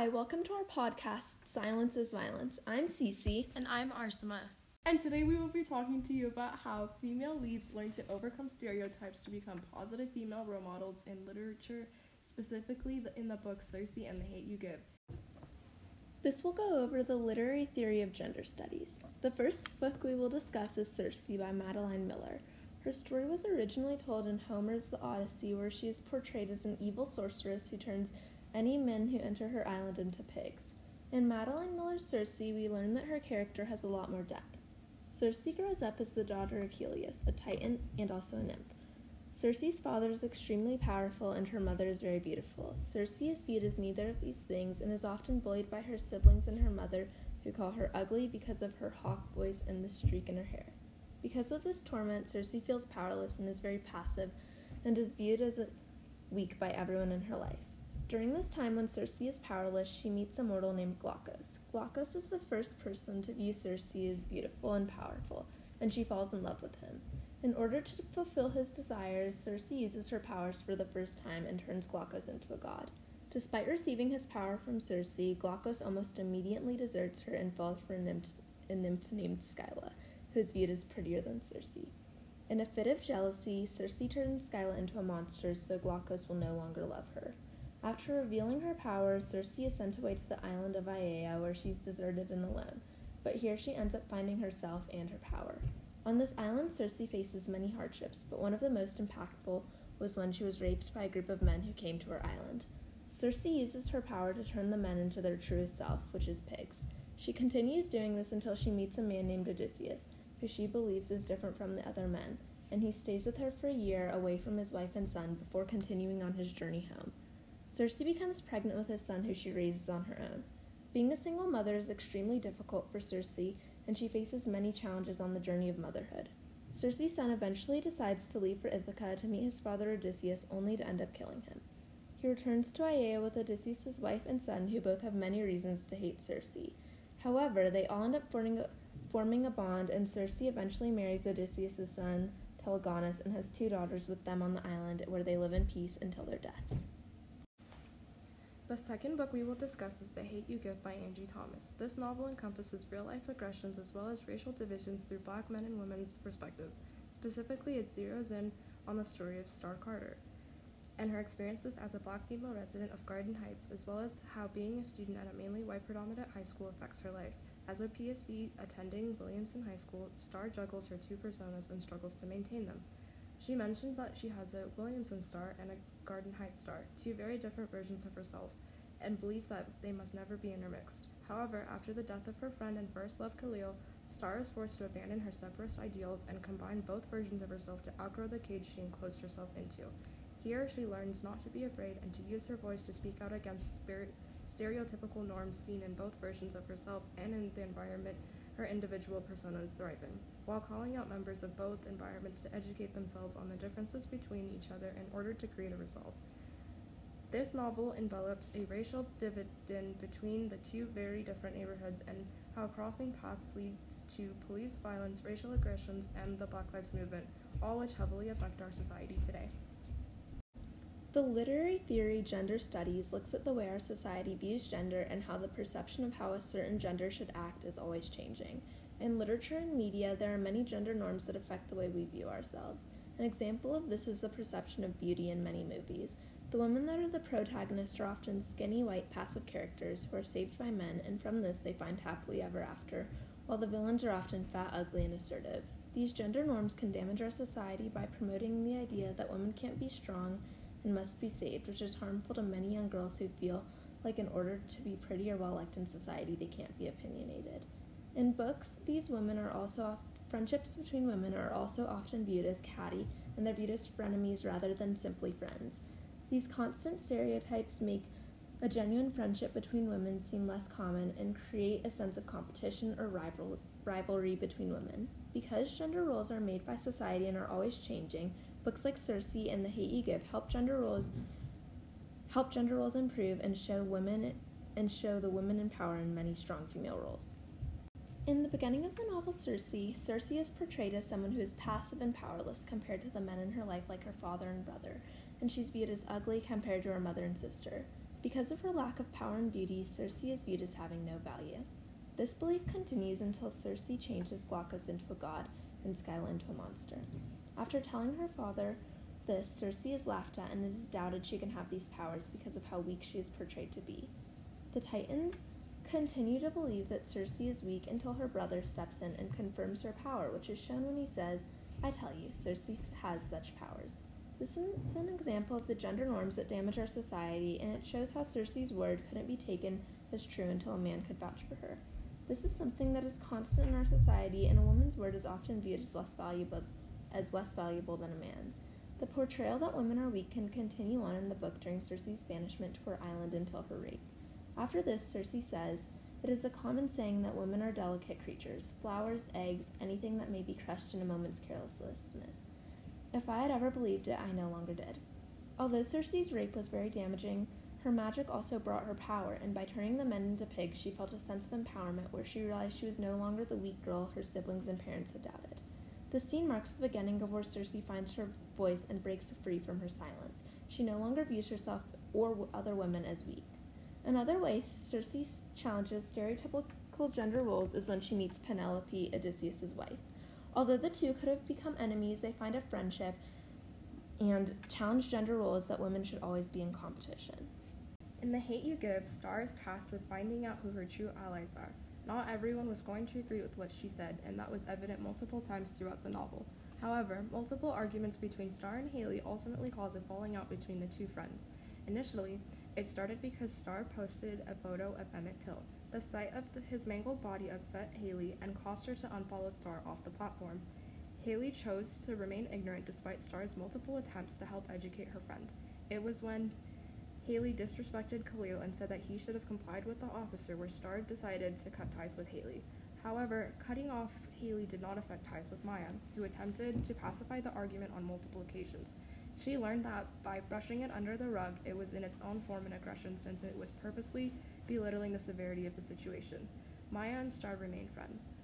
Hi, welcome to our podcast, Silence is Violence. I'm Cece. And I'm Arsima. And today we will be talking to you about how female leads learn to overcome stereotypes to become positive female role models in literature, specifically in the book Circe and the Hate You Give. This will go over the literary theory of gender studies. The first book we will discuss is Circe by Madeline Miller. Her story was originally told in Homer's The Odyssey, where she is portrayed as an evil sorceress who turns any men who enter her island into pigs. In Madeline Miller's Circe, we learn that her character has a lot more depth. Circe grows up as the daughter of Helios, a titan and also a nymph. Circe's father is extremely powerful and her mother is very beautiful. Circe is viewed as neither of these things and is often bullied by her siblings and her mother, who call her ugly because of her hawk voice and the streak in her hair. Because of this torment, Circe feels powerless and is very passive and is viewed as weak by everyone in her life. During this time when Circe is powerless, she meets a mortal named Glaucus. Glaucus is the first person to view Circe as beautiful and powerful, and she falls in love with him. In order to fulfill his desires, Circe uses her powers for the first time and turns Glaucus into a god. Despite receiving his power from Circe, Glaucus almost immediately deserts her and falls for a nymph, a nymph named Scylla, who is viewed as prettier than Circe. In a fit of jealousy, Circe turns Scylla into a monster so Glaucus will no longer love her. After revealing her powers, Circe is sent away to the island of Aiaia, where she's deserted and alone. But here she ends up finding herself and her power. On this island, Circe faces many hardships, but one of the most impactful was when she was raped by a group of men who came to her island. Circe uses her power to turn the men into their truest self, which is pigs. She continues doing this until she meets a man named Odysseus, who she believes is different from the other men, and he stays with her for a year away from his wife and son before continuing on his journey home. Circe becomes pregnant with a son, who she raises on her own. Being a single mother is extremely difficult for Circe, and she faces many challenges on the journey of motherhood. Circe's son eventually decides to leave for Ithaca to meet his father Odysseus, only to end up killing him. He returns to Aiaia with Odysseus' wife and son, who both have many reasons to hate Circe. However, they all end up forming a, forming a bond, and Circe eventually marries Odysseus' son, Telegonus, and has two daughters with them on the island, where they live in peace until their deaths. The second book we will discuss is The Hate You Give by Angie Thomas. This novel encompasses real life aggressions as well as racial divisions through black men and women's perspective. Specifically, it zeroes in on the story of Star Carter and her experiences as a black female resident of Garden Heights, as well as how being a student at a mainly white predominant high school affects her life. As a PSC attending Williamson High School, Star juggles her two personas and struggles to maintain them. She mentioned that she has a Williamson star and a Garden Heights star, two very different versions of herself, and believes that they must never be intermixed. However, after the death of her friend and first love Khalil, Star is forced to abandon her separatist ideals and combine both versions of herself to outgrow the cage she enclosed herself into. Here, she learns not to be afraid and to use her voice to speak out against stereotypical norms seen in both versions of herself and in the environment her individual personas thrive in, while calling out members of both environments to educate themselves on the differences between each other in order to create a resolve. This novel envelops a racial dividend between the two very different neighborhoods and how crossing paths leads to police violence, racial aggressions, and the Black Lives Movement, all which heavily affect our society today. The literary theory gender studies looks at the way our society views gender and how the perception of how a certain gender should act is always changing. In literature and media, there are many gender norms that affect the way we view ourselves. An example of this is the perception of beauty in many movies. The women that are the protagonists are often skinny, white, passive characters who are saved by men, and from this they find happily ever after, while the villains are often fat, ugly, and assertive. These gender norms can damage our society by promoting the idea that women can't be strong and must be saved, which is harmful to many young girls who feel like in order to be pretty or well liked in society, they can't be opinionated. In books, these women are also friendships between women are also often viewed as catty, and they're viewed as frenemies rather than simply friends. These constant stereotypes make a genuine friendship between women seem less common and create a sense of competition or rival- rivalry between women. Because gender roles are made by society and are always changing, Books like Circe and The Hate You Give help gender roles help gender roles improve and show women and show the women in power in many strong female roles. In the beginning of the novel Circe, Circe is portrayed as someone who is passive and powerless compared to the men in her life like her father and brother, and she's viewed as ugly compared to her mother and sister. Because of her lack of power and beauty, Circe is viewed as having no value. This belief continues until Circe changes Glaucus into a god and Scylla into a monster. After telling her father this, Circe is laughed at and it is doubted she can have these powers because of how weak she is portrayed to be. The Titans continue to believe that Circe is weak until her brother steps in and confirms her power, which is shown when he says, I tell you, Circe has such powers. This is an example of the gender norms that damage our society, and it shows how Circe's word couldn't be taken as true until a man could vouch for her. This is something that is constant in our society, and a woman's word is often viewed as less valuable as less valuable than a man's. The portrayal that women are weak can continue on in the book during Circe's banishment to her island until her rape. After this, Circe says, It is a common saying that women are delicate creatures flowers, eggs, anything that may be crushed in a moment's carelessness. If I had ever believed it, I no longer did. Although Circe's rape was very damaging, her magic also brought her power, and by turning the men into pigs, she felt a sense of empowerment where she realized she was no longer the weak girl her siblings and parents had doubted. The scene marks the beginning of where Circe finds her voice and breaks free from her silence. She no longer views herself or other women as weak. Another way Circe challenges stereotypical gender roles is when she meets Penelope, Odysseus' wife. Although the two could have become enemies, they find a friendship and challenge gender roles that women should always be in competition. In The Hate You Give, Star is tasked with finding out who her true allies are. Not everyone was going to agree with what she said, and that was evident multiple times throughout the novel. However, multiple arguments between Star and Haley ultimately caused a falling out between the two friends. Initially, it started because Star posted a photo of Emmett Till. The sight of the, his mangled body upset Haley and caused her to unfollow Star off the platform. Haley chose to remain ignorant despite Star's multiple attempts to help educate her friend. It was when Haley disrespected Khalil and said that he should have complied with the officer, where Star decided to cut ties with Haley. However, cutting off Haley did not affect ties with Maya, who attempted to pacify the argument on multiple occasions. She learned that by brushing it under the rug, it was in its own form an aggression since it was purposely belittling the severity of the situation. Maya and Star remained friends.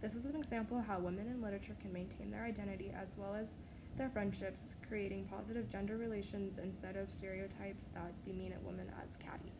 This is an example of how women in literature can maintain their identity as well as their friendships, creating positive gender relations instead of stereotypes that demean a woman as catty.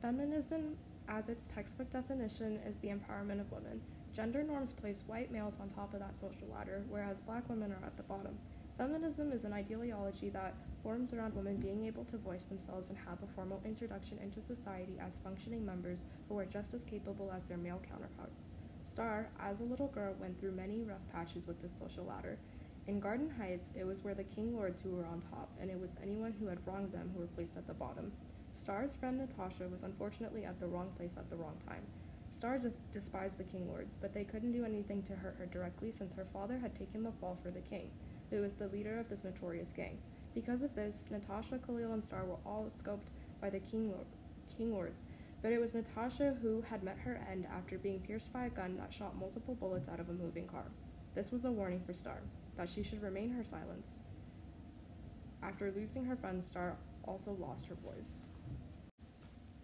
Feminism, as its textbook definition, is the empowerment of women. Gender norms place white males on top of that social ladder, whereas black women are at the bottom. Feminism is an ideology that forms around women being able to voice themselves and have a formal introduction into society as functioning members who are just as capable as their male counterparts. Star, as a little girl, went through many rough patches with the social ladder. In Garden Heights, it was where the king lords who were on top, and it was anyone who had wronged them who were placed at the bottom. Star's friend Natasha was unfortunately at the wrong place at the wrong time. Star de- despised the king lords, but they couldn't do anything to hurt her directly since her father had taken the fall for the king, who was the leader of this notorious gang. Because of this, Natasha, Khalil, and Star were all scoped by the king, king lords, but it was Natasha who had met her end after being pierced by a gun that shot multiple bullets out of a moving car. This was a warning for Star, that she should remain her silence. After losing her friend, Star also lost her voice.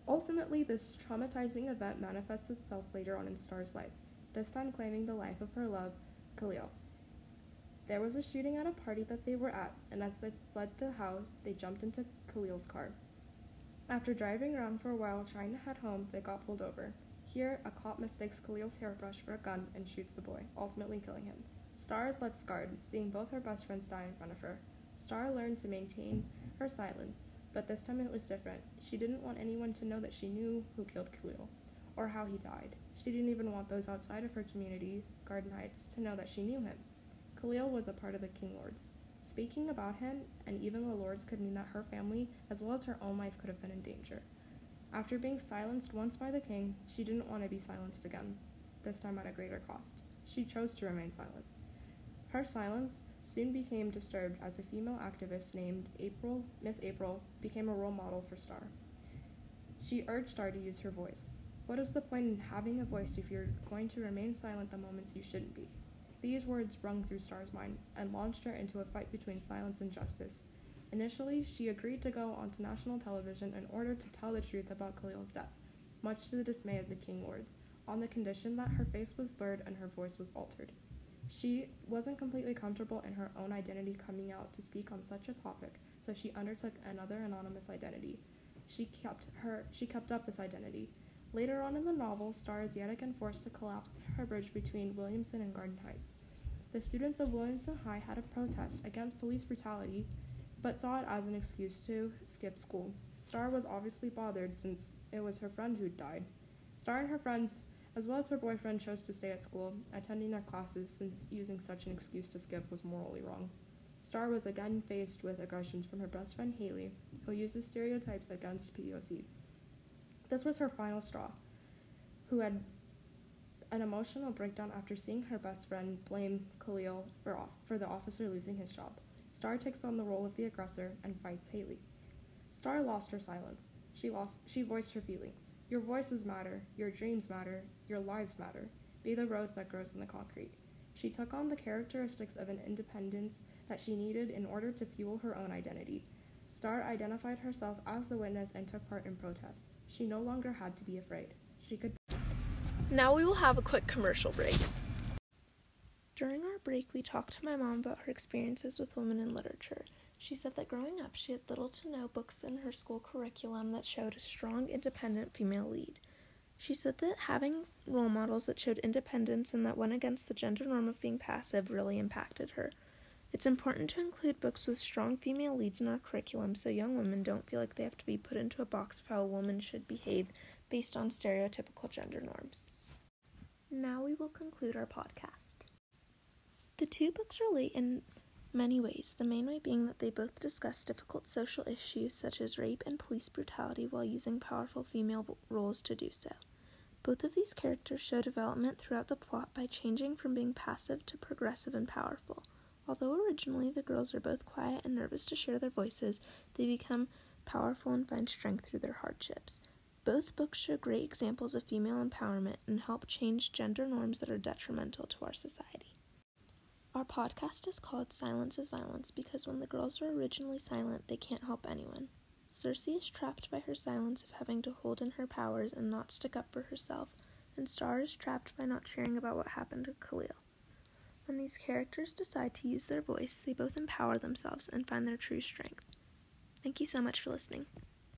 Ultimately, this traumatizing event manifests itself later on in Star's life, this time claiming the life of her love, Khalil. There was a shooting at a party that they were at, and as they fled the house, they jumped into Khalil's car. After driving around for a while trying to head home, they got pulled over. Here, a cop mistakes Khalil's hairbrush for a gun and shoots the boy, ultimately killing him. Star is left scarred, seeing both her best friends die in front of her. Star learned to maintain her silence, but this time it was different. She didn't want anyone to know that she knew who killed Khalil, or how he died. She didn't even want those outside of her community, Garden Heights, to know that she knew him. Khalil was a part of the King Lords. Speaking about him, and even the lords, could mean that her family, as well as her own life, could have been in danger. After being silenced once by the king, she didn't want to be silenced again, this time at a greater cost. She chose to remain silent. Her silence soon became disturbed as a female activist named April, Miss April, became a role model for Star. She urged Star to use her voice. What is the point in having a voice if you're going to remain silent the moments you shouldn't be? These words rung through Star's mind and launched her into a fight between silence and justice. Initially, she agreed to go onto national television in order to tell the truth about Khalil's death, much to the dismay of the King Lords, on the condition that her face was blurred and her voice was altered. She wasn't completely comfortable in her own identity coming out to speak on such a topic, so she undertook another anonymous identity. She kept her she kept up this identity. Later on in the novel, Star is yet again forced to collapse her bridge between Williamson and Garden Heights. The students of Williamson High had a protest against police brutality, but saw it as an excuse to skip school. Star was obviously bothered since it was her friend who'd died. Star and her friends, as well as her boyfriend, chose to stay at school, attending their classes since using such an excuse to skip was morally wrong. Star was again faced with aggressions from her best friend Haley, who uses stereotypes against POC. This was her final straw, who had an emotional breakdown after seeing her best friend blame Khalil for, off- for the officer losing his job. Star takes on the role of the aggressor and fights Haley. Star lost her silence. She lost she voiced her feelings. Your voices matter, your dreams matter, your lives matter. Be the rose that grows in the concrete. She took on the characteristics of an independence that she needed in order to fuel her own identity. Star identified herself as the witness and took part in protest. She no longer had to be afraid. She could Now we will have a quick commercial break. During our break, we talked to my mom about her experiences with women in literature. She said that growing up, she had little to no books in her school curriculum that showed a strong, independent female lead. She said that having role models that showed independence and that went against the gender norm of being passive really impacted her. It's important to include books with strong female leads in our curriculum so young women don't feel like they have to be put into a box of how a woman should behave based on stereotypical gender norms. Now we will conclude our podcast. The two books relate in many ways, the main way being that they both discuss difficult social issues such as rape and police brutality while using powerful female roles to do so. Both of these characters show development throughout the plot by changing from being passive to progressive and powerful. Although originally the girls are both quiet and nervous to share their voices, they become powerful and find strength through their hardships. Both books show great examples of female empowerment and help change gender norms that are detrimental to our society. Our podcast is called Silence is Violence because when the girls are originally silent, they can't help anyone. Circe is trapped by her silence of having to hold in her powers and not stick up for herself, and Star is trapped by not sharing about what happened to Khalil. When these characters decide to use their voice, they both empower themselves and find their true strength. Thank you so much for listening.